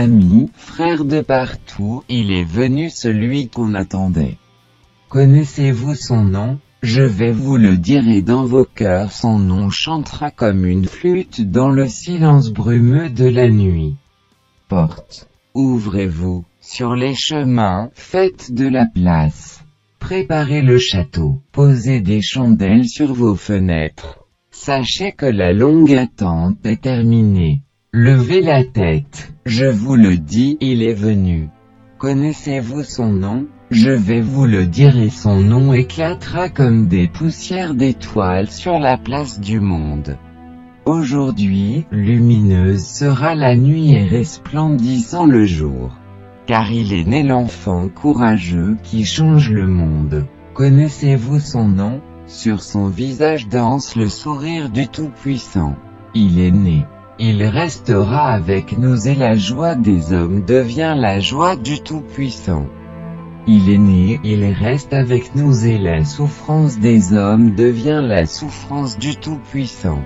amis, frères de partout, il est venu celui qu'on attendait. Connaissez-vous son nom? Je vais vous le dire et dans vos cœurs son nom chantera comme une flûte dans le silence brumeux de la nuit. Porte. Ouvrez-vous, sur les chemins, faites de la place. Préparez le château, posez des chandelles sur vos fenêtres. Sachez que la longue attente est terminée. Levez la tête, je vous le dis, il est venu. Connaissez-vous son nom? Je vais vous le dire et son nom éclatera comme des poussières d'étoiles sur la place du monde. Aujourd'hui, lumineuse sera la nuit et resplendissant le jour. Car il est né l'enfant courageux qui change le monde. Connaissez-vous son nom? Sur son visage danse le sourire du Tout-Puissant. Il est né. Il restera avec nous et la joie des hommes devient la joie du Tout-Puissant. Il est né, il reste avec nous et la souffrance des hommes devient la souffrance du Tout-Puissant.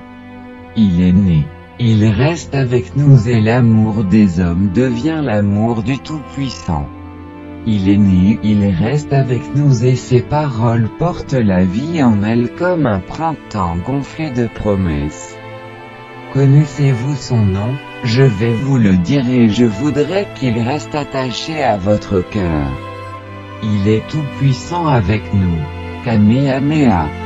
Il est né. Il reste avec nous et l'amour des hommes devient l'amour du Tout-Puissant. Il est né, il reste avec nous et ses paroles portent la vie en elles comme un printemps gonflé de promesses. Connaissez-vous son nom? Je vais vous le dire et je voudrais qu'il reste attaché à votre cœur. Il est tout puissant avec nous. Kamehameha.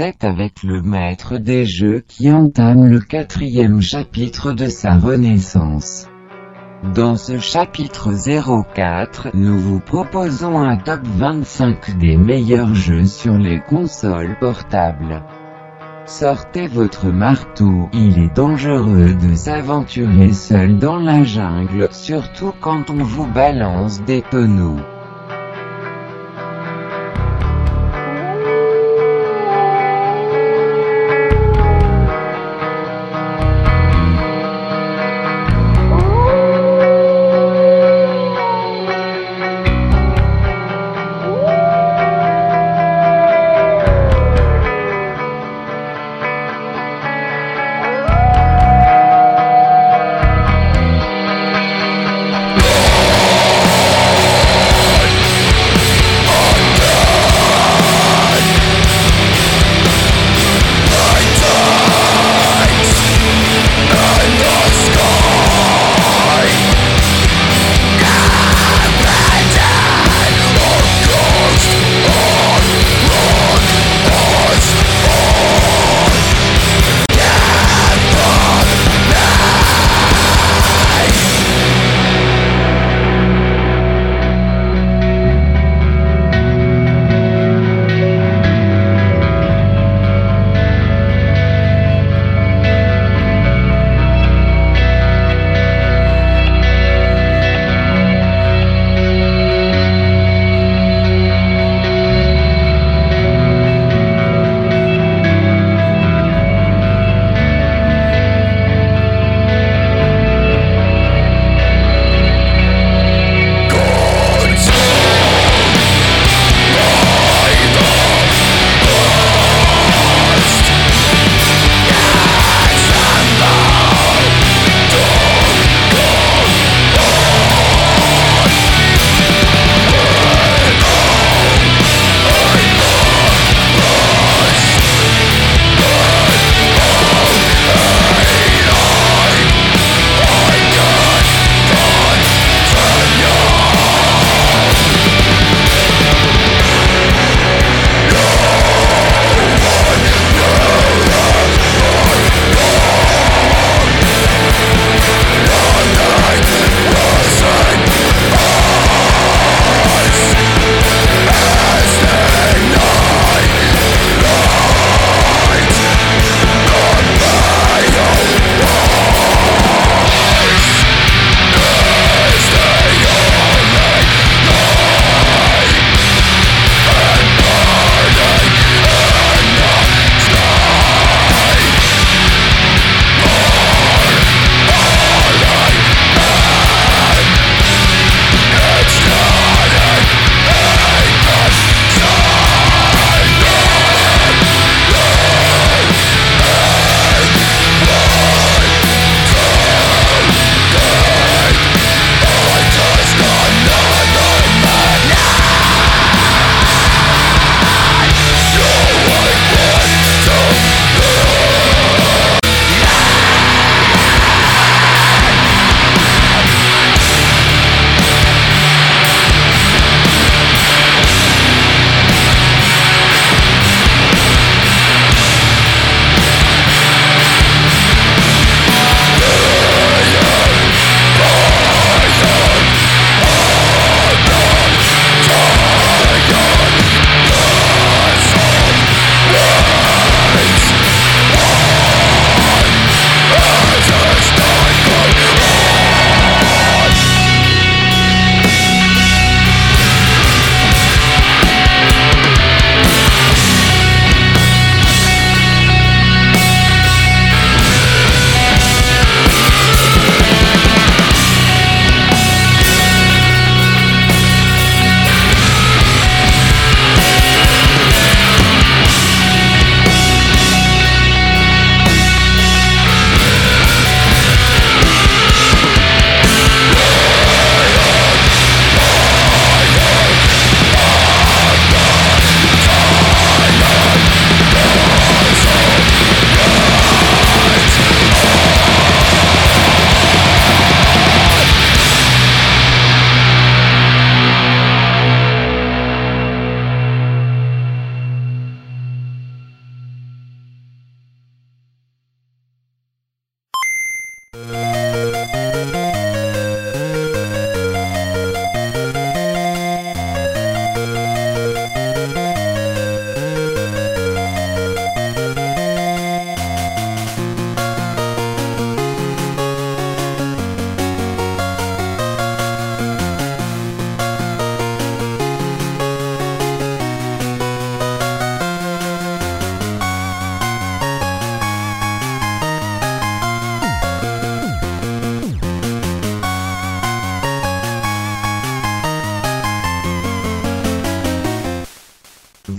Avec le maître des jeux qui entame le quatrième chapitre de sa renaissance. Dans ce chapitre 04, nous vous proposons un top 25 des meilleurs jeux sur les consoles portables. Sortez votre marteau, il est dangereux de s'aventurer seul dans la jungle, surtout quand on vous balance des tonneaux.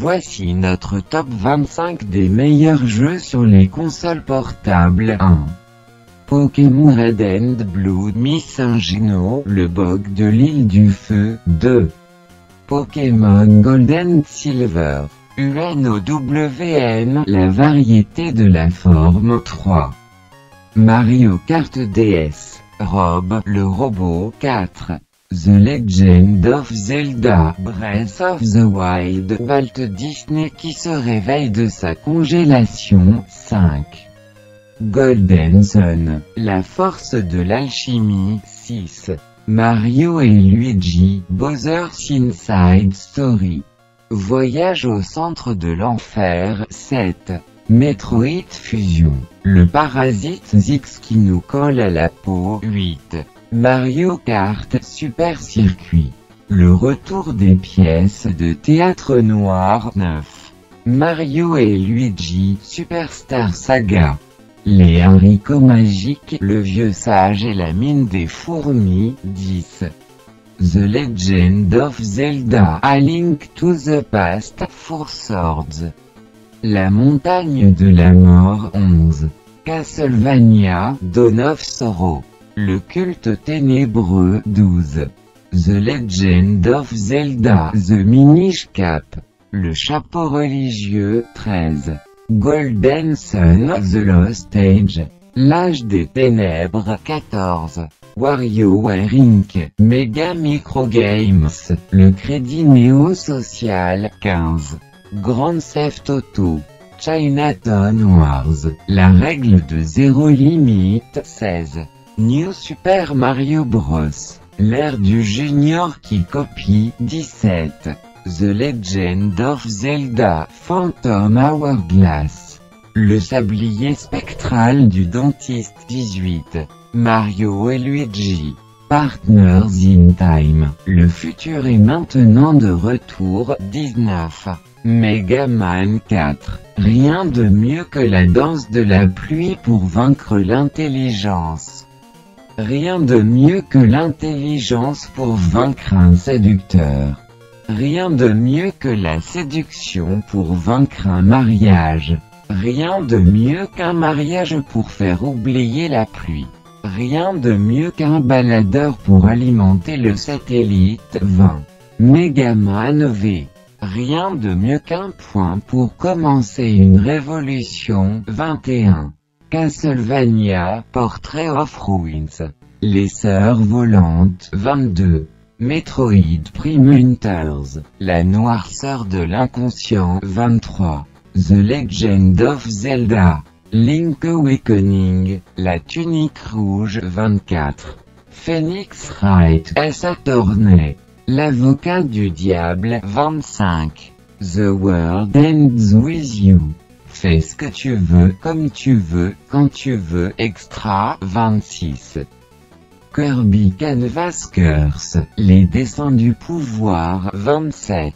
Voici notre top 25 des meilleurs jeux sur les consoles portables 1. Pokémon Red and Blue Miss Ingino, le bug de l'île du feu 2. Pokémon Golden Silver, UNOWN, la variété de la forme 3. Mario Kart DS, Rob le robot 4. The Legend of Zelda Breath of the Wild Walt Disney qui se réveille de sa congélation 5. Golden Sun, la force de l'alchimie 6. Mario et Luigi Bowser's Inside Story. Voyage au centre de l'enfer 7. Metroid Fusion, le parasite Zix qui nous colle à la peau 8. Mario Kart Super Circuit. Le retour des pièces de théâtre noir 9. Mario et Luigi Superstar Saga. Les haricots magiques, le vieux sage et la mine des fourmis 10. The Legend of Zelda A Link to the Past Four Swords. La montagne de la mort 11. Castlevania Dawn of Sorrow. Le culte ténébreux 12. The Legend of Zelda The Minish Cap. Le chapeau religieux 13. Golden Sun The Lost Age. L'âge des ténèbres 14. WarioWare Inc. Mega Microgames. Le crédit néo-social 15. Grand Theft Auto. Chinatown Wars. La règle de zéro limite 16. New Super Mario Bros. L'ère du junior qui copie 17. The Legend of Zelda Phantom Hourglass. Le sablier spectral du dentiste 18. Mario et Luigi. Partners in Time. Le futur est maintenant de retour 19. Mega Man 4. Rien de mieux que la danse de la pluie pour vaincre l'intelligence. Rien de mieux que l'intelligence pour vaincre un séducteur. Rien de mieux que la séduction pour vaincre un mariage. Rien de mieux qu'un mariage pour faire oublier la pluie. Rien de mieux qu'un baladeur pour alimenter le satellite 20. Megaman V. Rien de mieux qu'un point pour commencer une révolution 21. Castlevania Portrait of Ruins. Les Sœurs Volantes 22. Metroid Prime Hunters. La noirceur de l'inconscient 23. The Legend of Zelda. Link Awakening. La tunique rouge 24. Phoenix Wright S. Attorney. L'avocat du diable 25. The World Ends With You. Fais ce que tu veux, comme tu veux, quand tu veux. Extra 26. Kirby Canvas Curse, Les dessins du pouvoir 27.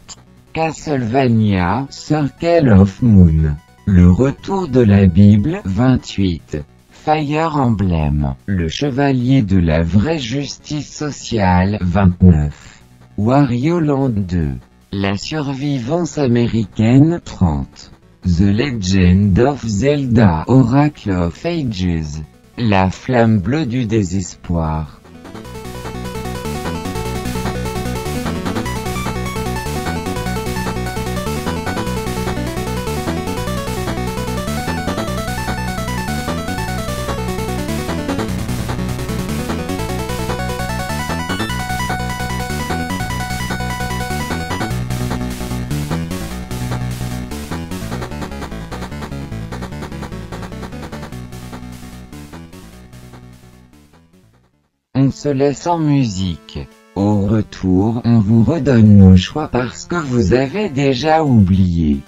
Castlevania, Circle of Moon. Le retour de la Bible 28. Fire Emblem, Le chevalier de la vraie justice sociale 29. Wario Land 2. La survivance américaine 30. The Legend of Zelda Oracle of Ages. La flamme bleue du désespoir. Se laisse en musique. Au retour, on vous redonne nos choix parce que vous avez déjà oublié.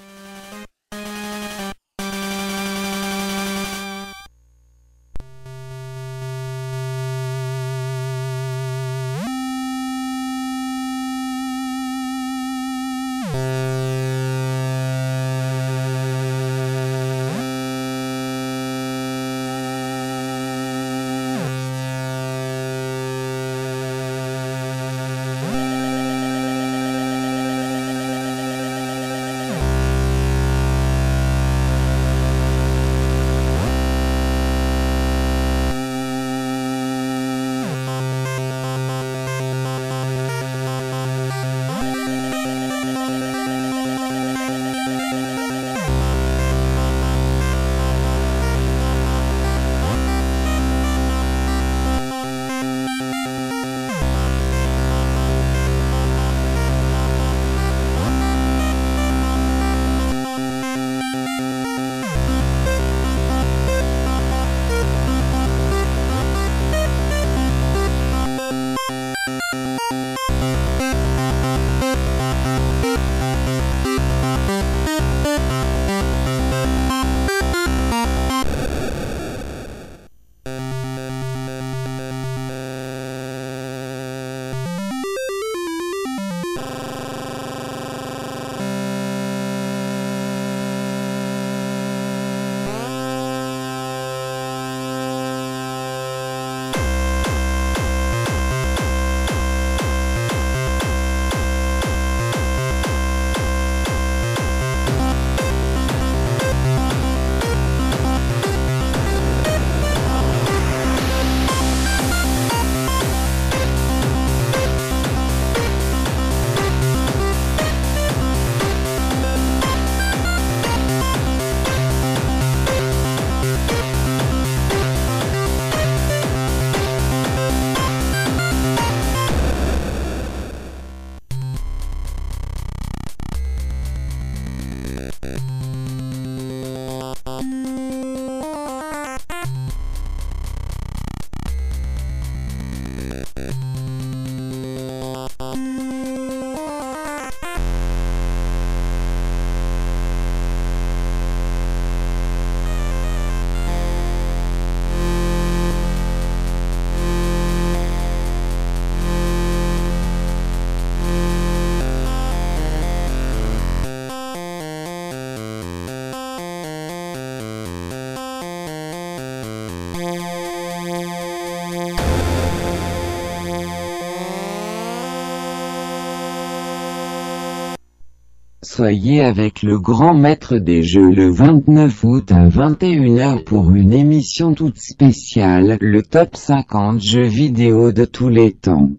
Soyez avec le grand maître des jeux le 29 août à 21h pour une émission toute spéciale, le top 50 jeux vidéo de tous les temps.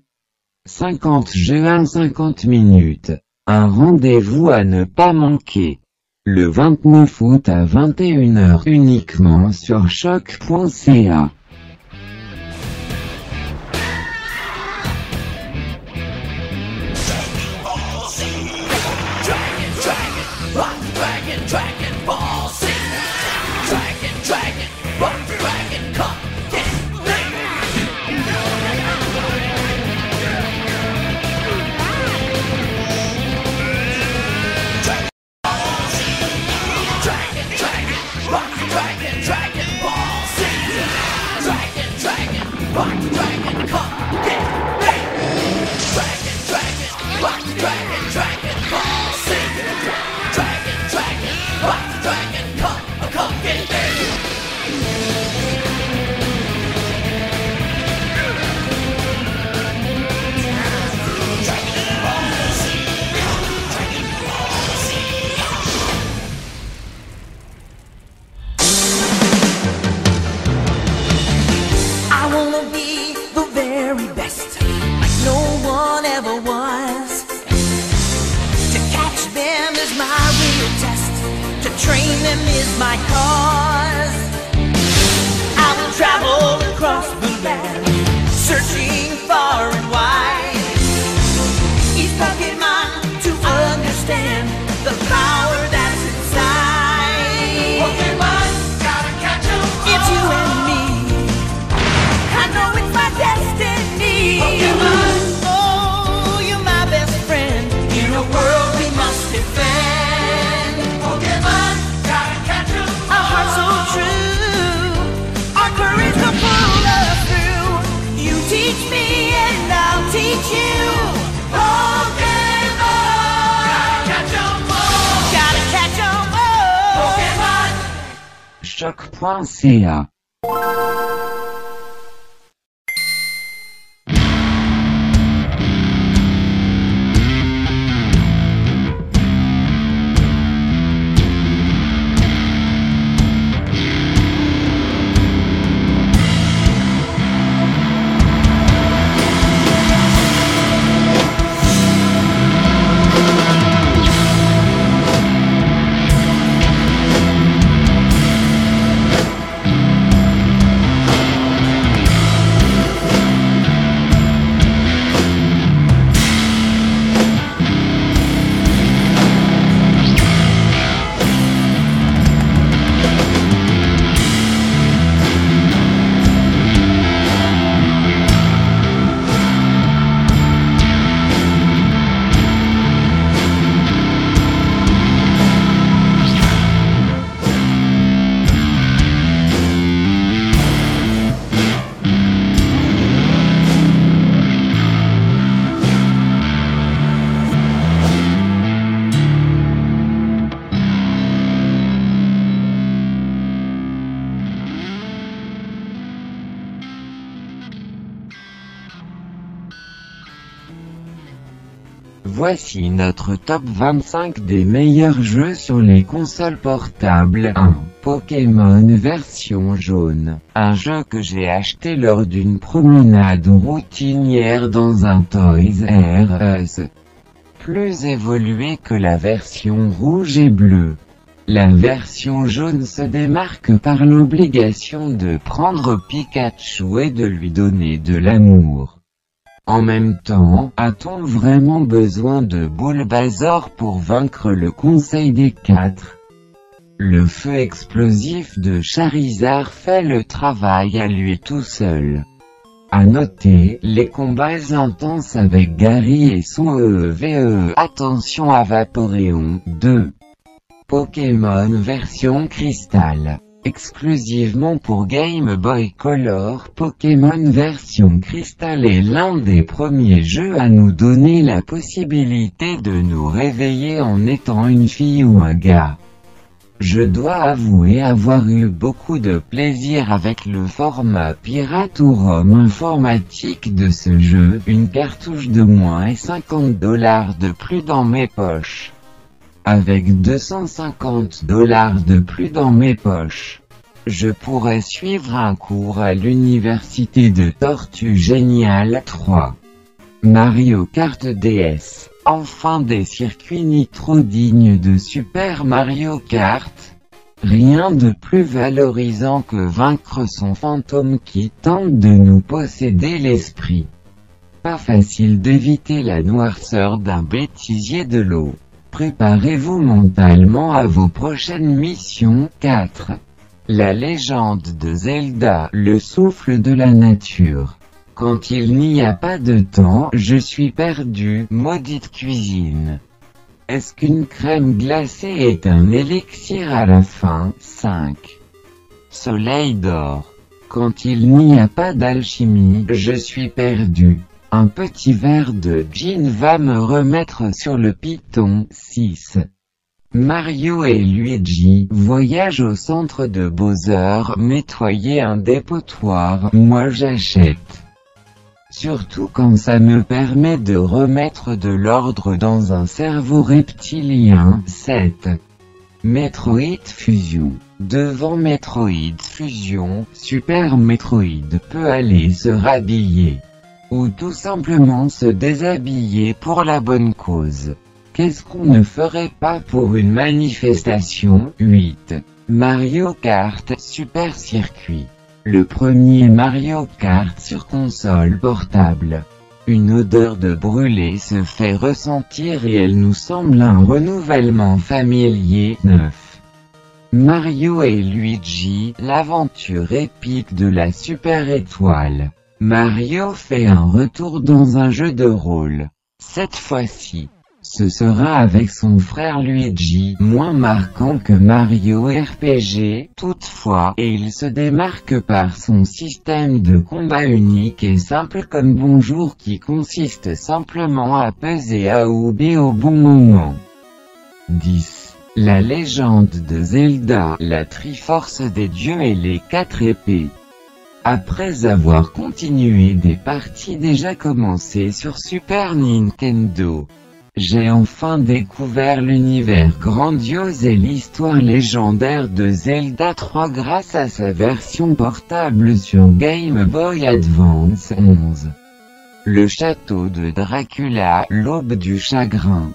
50 jeux en 50 minutes. Un rendez-vous à ne pas manquer. Le 29 août à 21h uniquement sur choc.ca. choc.ca. Voici notre top 25 des meilleurs jeux sur les consoles portables. 1. Pokémon version jaune. Un jeu que j'ai acheté lors d'une promenade routinière dans un Toys R Us. Plus évolué que la version rouge et bleue. La version jaune se démarque par l'obligation de prendre Pikachu et de lui donner de l'amour. En même temps, a-t-on vraiment besoin de Bulbasaur pour vaincre le Conseil des Quatre? Le feu explosif de Charizard fait le travail à lui tout seul. À noter, les combats intenses avec Gary et son EEVE. Attention à Vaporeon 2. Pokémon version cristal. Exclusivement pour Game Boy Color, Pokémon version cristal est l'un des premiers jeux à nous donner la possibilité de nous réveiller en étant une fille ou un gars. Je dois avouer avoir eu beaucoup de plaisir avec le format pirate ou ROM informatique de ce jeu, une cartouche de moins et 50 dollars de plus dans mes poches. Avec 250 dollars de plus dans mes poches, je pourrais suivre un cours à l'université de Tortue Génial 3. Mario Kart DS. Enfin des circuits nitro dignes de Super Mario Kart. Rien de plus valorisant que vaincre son fantôme qui tente de nous posséder l'esprit. Pas facile d'éviter la noirceur d'un bêtisier de l'eau. Préparez-vous mentalement à vos prochaines missions 4. La légende de Zelda, le souffle de la nature. Quand il n'y a pas de temps, je suis perdu, maudite cuisine. Est-ce qu'une crème glacée est un élixir à la fin? 5. Soleil d'or. Quand il n'y a pas d'alchimie, je suis perdu. Un petit verre de gin va me remettre sur le piton. 6. Mario et Luigi voyagent au centre de Bowser nettoyer un dépotoir. Moi j'achète. Surtout quand ça me permet de remettre de l'ordre dans un cerveau reptilien. 7. Metroid Fusion. Devant Metroid Fusion, Super Metroid peut aller se rhabiller ou tout simplement se déshabiller pour la bonne cause. Qu'est-ce qu'on ne ferait pas pour une manifestation 8. Mario Kart Super Circuit. Le premier Mario Kart sur console portable. Une odeur de brûlé se fait ressentir et elle nous semble un renouvellement familier 9. Mario et Luigi, l'aventure épique de la super étoile. Mario fait un retour dans un jeu de rôle. Cette fois-ci, ce sera avec son frère Luigi, moins marquant que Mario RPG, toutefois, et il se démarque par son système de combat unique et simple comme bonjour qui consiste simplement à peser A ou au bon moment. 10. La légende de Zelda, la Triforce des dieux et les quatre épées. Après avoir continué des parties déjà commencées sur Super Nintendo, j'ai enfin découvert l'univers grandiose et l'histoire légendaire de Zelda 3 grâce à sa version portable sur Game Boy Advance 11. Le château de Dracula, l'aube du chagrin.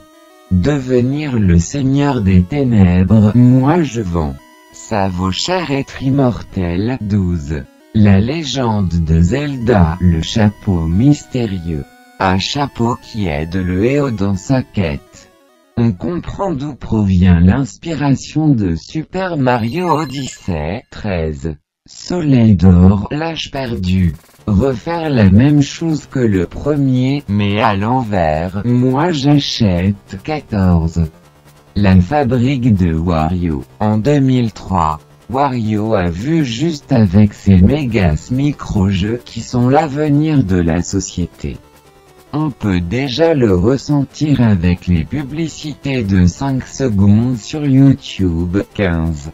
Devenir le seigneur des ténèbres, moi je vends. Ça vaut cher être immortel. 12. La légende de Zelda, le chapeau mystérieux. Un chapeau qui aide le héros dans sa quête. On comprend d'où provient l'inspiration de Super Mario Odyssey 13. Soleil d'or, l'âge perdu. Refaire la même chose que le premier, mais à l'envers, moi j'achète 14. La fabrique de Wario, en 2003. Wario a vu juste avec ses mégas micro-jeux qui sont l'avenir de la société. On peut déjà le ressentir avec les publicités de 5 secondes sur YouTube 15.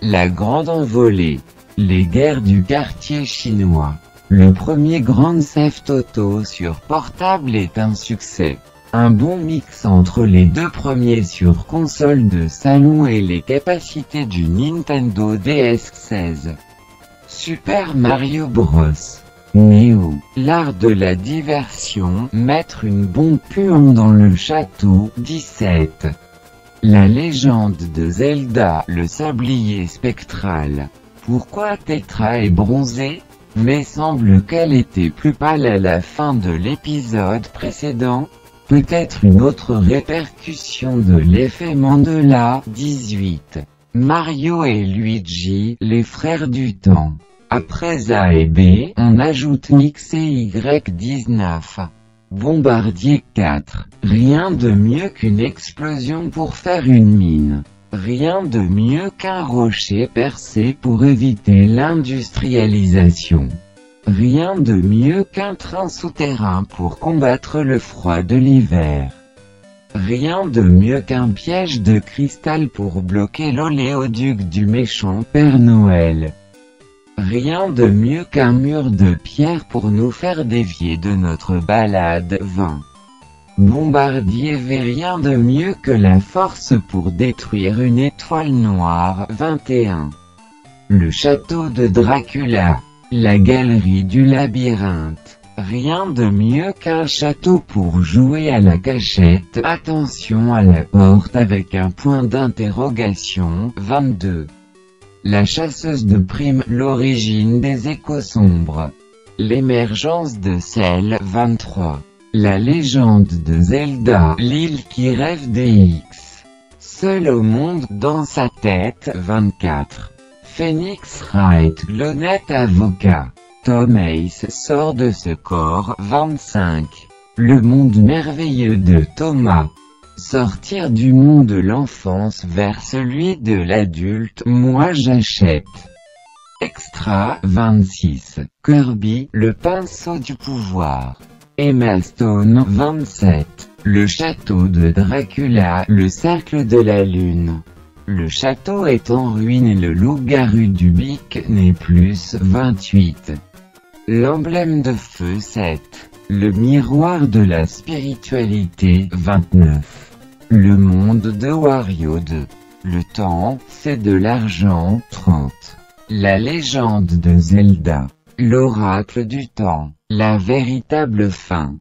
La grande envolée. Les guerres du quartier chinois. Le premier Grand Theft Auto sur portable est un succès. Un bon mix entre les deux premiers sur console de salon et les capacités du Nintendo DS16. Super Mario Bros. Neo, l'art de la diversion, mettre une bombe puante dans le château, 17. La légende de Zelda, le sablier spectral. Pourquoi Tetra est bronzée Mais semble qu'elle était plus pâle à la fin de l'épisode précédent. Peut-être une autre répercussion de l'effet Mandela, 18. Mario et Luigi, les frères du temps. Après A et B, on ajoute X et Y19. Bombardier 4. Rien de mieux qu'une explosion pour faire une mine. Rien de mieux qu'un rocher percé pour éviter l'industrialisation. Rien de mieux qu'un train souterrain pour combattre le froid de l'hiver. Rien de mieux qu'un piège de cristal pour bloquer l'oléoduc du méchant Père Noël. Rien de mieux qu'un mur de pierre pour nous faire dévier de notre balade 20. Bombardier avait rien de mieux que la force pour détruire une étoile noire 21. Le château de Dracula. La galerie du labyrinthe. Rien de mieux qu'un château pour jouer à la cachette. Attention à la porte avec un point d'interrogation 22. La chasseuse de primes, l'origine des échos sombres. L'émergence de celle 23. La légende de Zelda, l'île qui rêve des X. Seul au monde dans sa tête 24. Phoenix Wright, l'honnête avocat. Tom Ace sort de ce corps 25. Le monde merveilleux de Thomas. Sortir du monde de l'enfance vers celui de l'adulte, moi j'achète. Extra 26. Kirby, le pinceau du pouvoir. Emma Stone 27. Le château de Dracula, le cercle de la lune. Le château est en ruine et le loup-garou du bic n'est plus 28. L'emblème de feu 7. Le miroir de la spiritualité 29. Le monde de Wario 2. Le temps, c'est de l'argent 30. La légende de Zelda. L'oracle du temps. La véritable fin.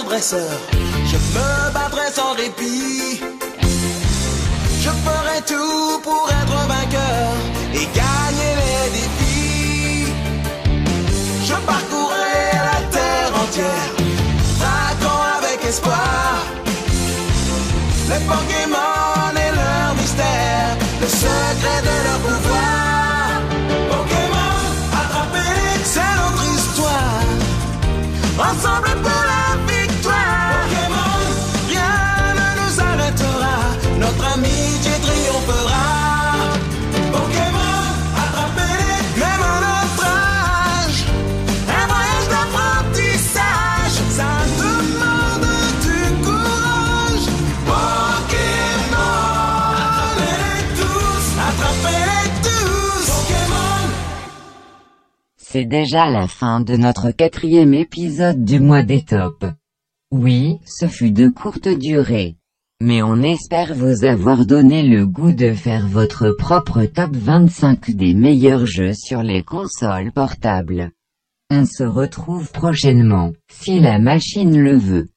Agresseurs. Je me battrai sans répit. Je ferai tout pour être vainqueur et gagner les défis. Je parcourrai la terre entière, traquant avec espoir les Pokémon C'est déjà la fin de notre quatrième épisode du mois des tops. Oui, ce fut de courte durée. Mais on espère vous avoir donné le goût de faire votre propre top 25 des meilleurs jeux sur les consoles portables. On se retrouve prochainement, si la machine le veut.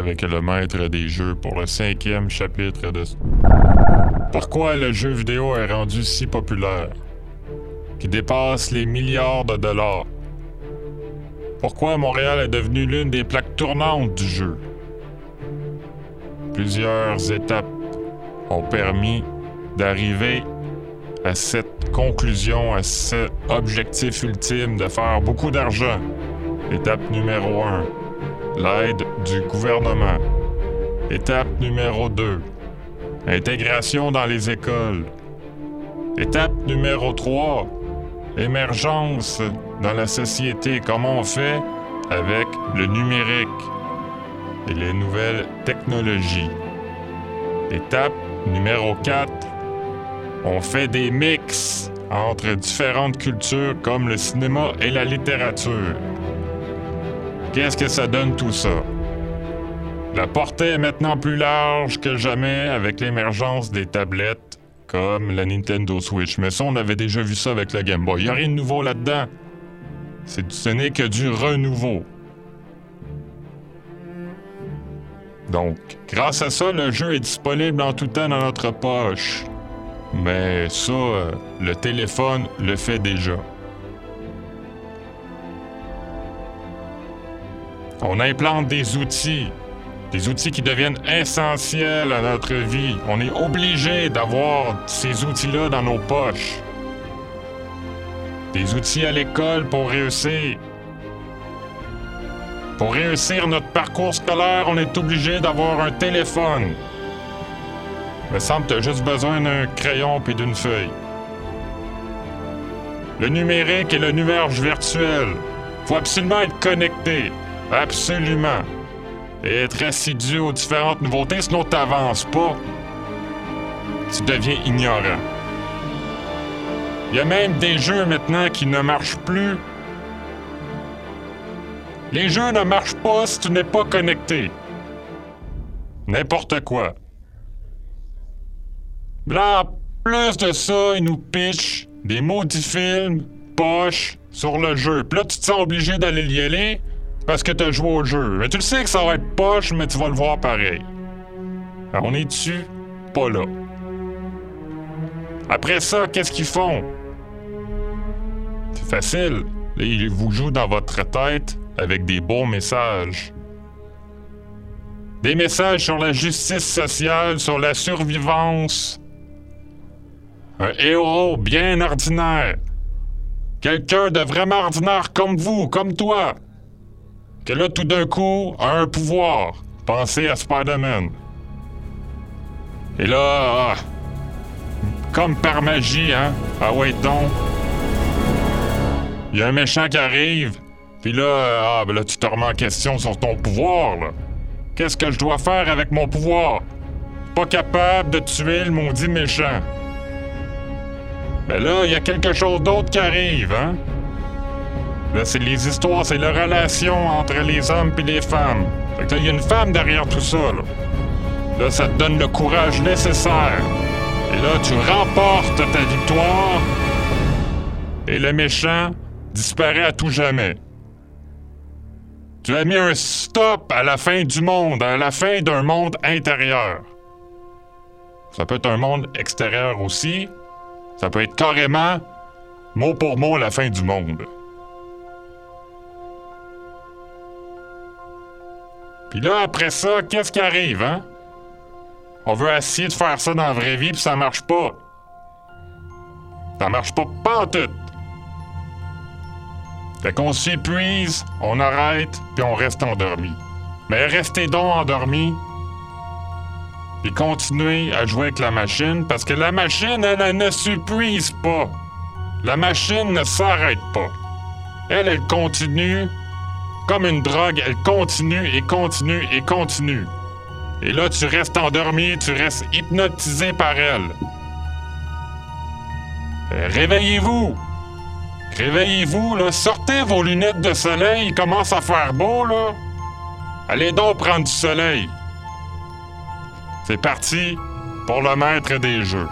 Avec le maître des jeux pour le cinquième chapitre de... Pourquoi le jeu vidéo est rendu si populaire? Qui dépasse les milliards de dollars? Pourquoi Montréal est devenu l'une des plaques tournantes du jeu? Plusieurs étapes ont permis d'arriver à cette conclusion, à cet objectif ultime de faire beaucoup d'argent. Étape numéro 1, l'aide du gouvernement. Étape numéro 2, intégration dans les écoles. Étape numéro 3, émergence dans la société. Comment on fait avec le numérique et les nouvelles technologies? Étape numéro 4, on fait des mix entre différentes cultures comme le cinéma et la littérature. Qu'est-ce que ça donne tout ça? La portée est maintenant plus large que jamais avec l'émergence des tablettes comme la Nintendo Switch. Mais ça, on avait déjà vu ça avec le Game Boy. Il n'y a rien de nouveau là-dedans. Ce n'est que du renouveau. Donc, grâce à ça, le jeu est disponible en tout temps dans notre poche. Mais ça, euh, le téléphone le fait déjà. On implante des outils, des outils qui deviennent essentiels à notre vie. On est obligé d'avoir ces outils-là dans nos poches. Des outils à l'école pour réussir. Pour réussir notre parcours scolaire, on est obligé d'avoir un téléphone. Me semble que t'as juste besoin d'un crayon puis d'une feuille. Le numérique et le nuage virtuel. Faut absolument être connecté. Absolument. Et être assidu aux différentes nouveautés, sinon t'avances pas. Tu deviens ignorant. Il y a même des jeux maintenant qui ne marchent plus. Les jeux ne marchent pas si tu n'es pas connecté. N'importe quoi. Là, plus de ça, ils nous pitchent des maudits films, poches, sur le jeu. Puis là, tu te sens obligé d'aller y aller parce que t'as joué au jeu. Mais tu le sais que ça va être poche, mais tu vas le voir pareil. On est dessus, pas là? Après ça, qu'est-ce qu'ils font? C'est facile. Ils vous jouent dans votre tête avec des beaux messages. Des messages sur la justice sociale, sur la survivance. Un héros bien ordinaire. Quelqu'un de vraiment ordinaire comme vous, comme toi. Que là, tout d'un coup, a un pouvoir. Pensez à Spider-Man. Et là, ah, comme par magie, hein? Ah ouais, donc. Il y a un méchant qui arrive. Puis là, ah, ben là, tu te remets en question sur ton pouvoir, là. Qu'est-ce que je dois faire avec mon pouvoir? Pas capable de tuer le maudit méchant. Ben là, il y a quelque chose d'autre qui arrive, hein? Là, c'est les histoires, c'est la relation entre les hommes et les femmes. Fait que là, il y a une femme derrière tout ça, là. Là, ça te donne le courage nécessaire. Et là, tu remportes ta victoire. Et le méchant disparaît à tout jamais. Tu as mis un stop à la fin du monde, à la fin d'un monde intérieur. Ça peut être un monde extérieur aussi. Ça peut être carrément, mot pour mot, la fin du monde. Puis là, après ça, qu'est-ce qui arrive, hein? On veut essayer de faire ça dans la vraie vie, puis ça marche pas. Ça marche pas pantoute. Fait qu'on s'épuise, on arrête, puis on reste endormi. Mais restez donc endormi, puis continuez à jouer avec la machine, parce que la machine, elle, elle ne s'épuise pas. La machine ne s'arrête pas. Elle, elle continue comme une drogue, elle continue et continue et continue. Et là, tu restes endormi, tu restes hypnotisé par elle. Euh, Réveillez-vous! Réveillez-vous, là. Sortez vos lunettes de soleil, il commence à faire beau, là. Allez donc prendre du soleil. C'est parti pour le maître des jeux.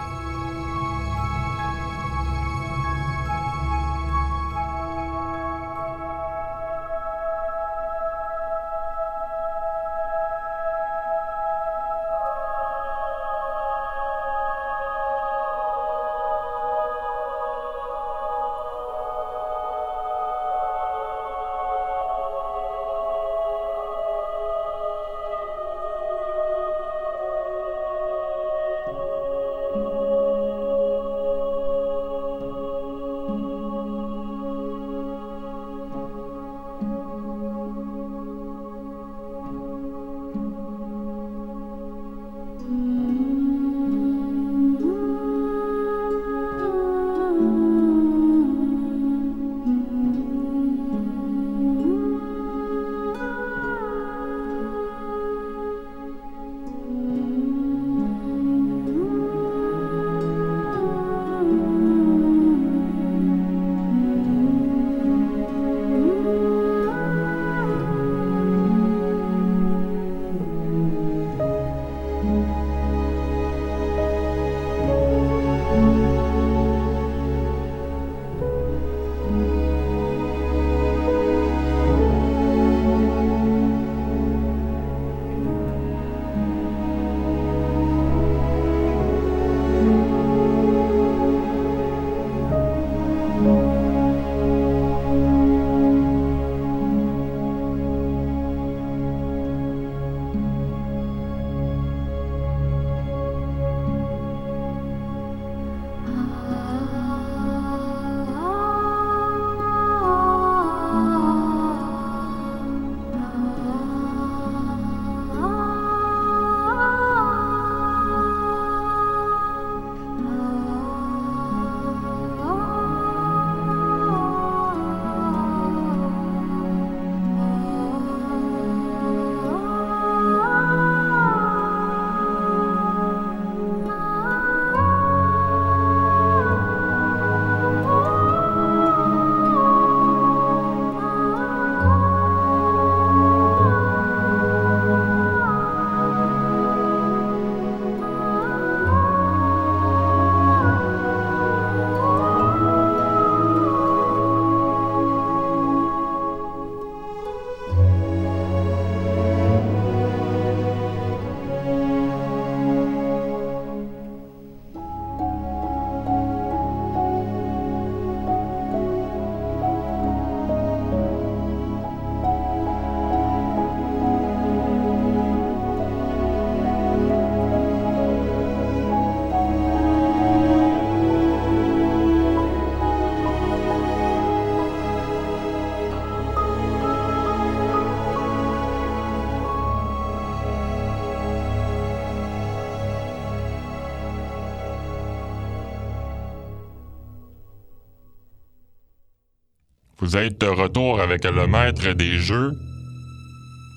Vous êtes de retour avec le maître des jeux.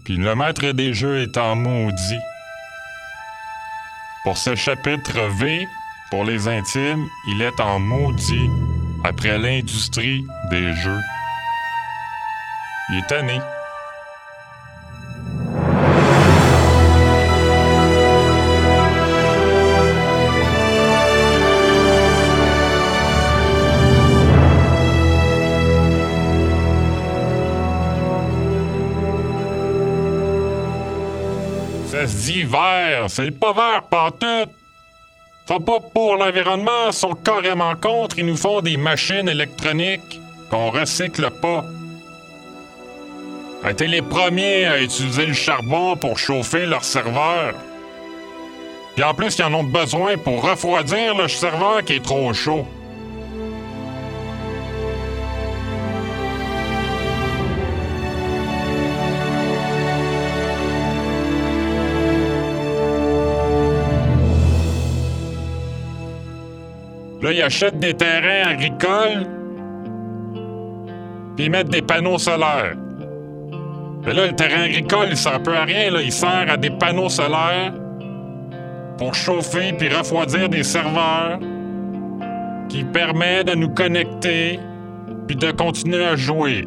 Puis le maître des jeux est en maudit. Pour ce chapitre V, pour les intimes, il est en maudit après l'industrie des jeux. Il est tanné. C'est pas vert pantoute. Ils sont pas pour l'environnement, ils sont carrément contre, ils nous font des machines électroniques qu'on recycle pas. Ils ont les premiers à utiliser le charbon pour chauffer leur serveur. Puis en plus, ils en ont besoin pour refroidir le serveur qui est trop chaud. Ils achètent des terrains agricoles, puis ils mettent des panneaux solaires. Mais là, le terrain agricole, il sert peu à rien, là. Il sert à des panneaux solaires pour chauffer puis refroidir des serveurs qui permettent de nous connecter puis de continuer à jouer.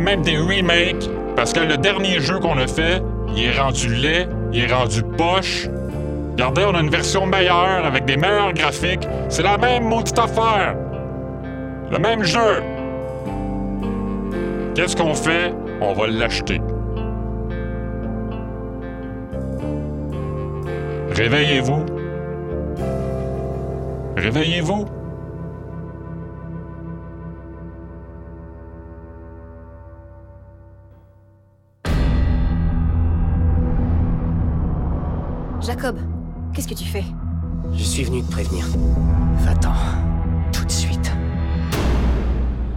Même des remakes parce que le dernier jeu qu'on a fait, il est rendu laid, il est rendu poche. Regardez, on a une version meilleure avec des meilleurs graphiques. C'est la même maudite affaire. Le même jeu. Qu'est-ce qu'on fait? On va l'acheter. Réveillez-vous. Réveillez-vous. Jacob, qu'est-ce que tu fais? Je suis venu te prévenir. Va-t'en. Tout de suite.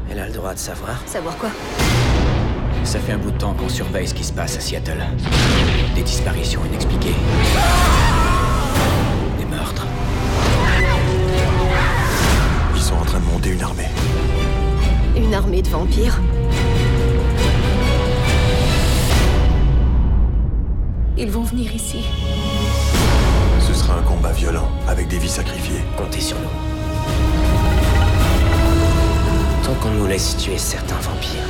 Elle a le droit de savoir. Savoir quoi? Ça fait un bout de temps qu'on surveille ce qui se passe à Seattle. Des disparitions inexpliquées. Des meurtres. Ils sont en train de monter une armée. Une armée de vampires? Ils vont venir ici un combat violent, avec des vies sacrifiées. Comptez sur nous. Tant qu'on nous laisse tuer certains vampires,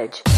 message.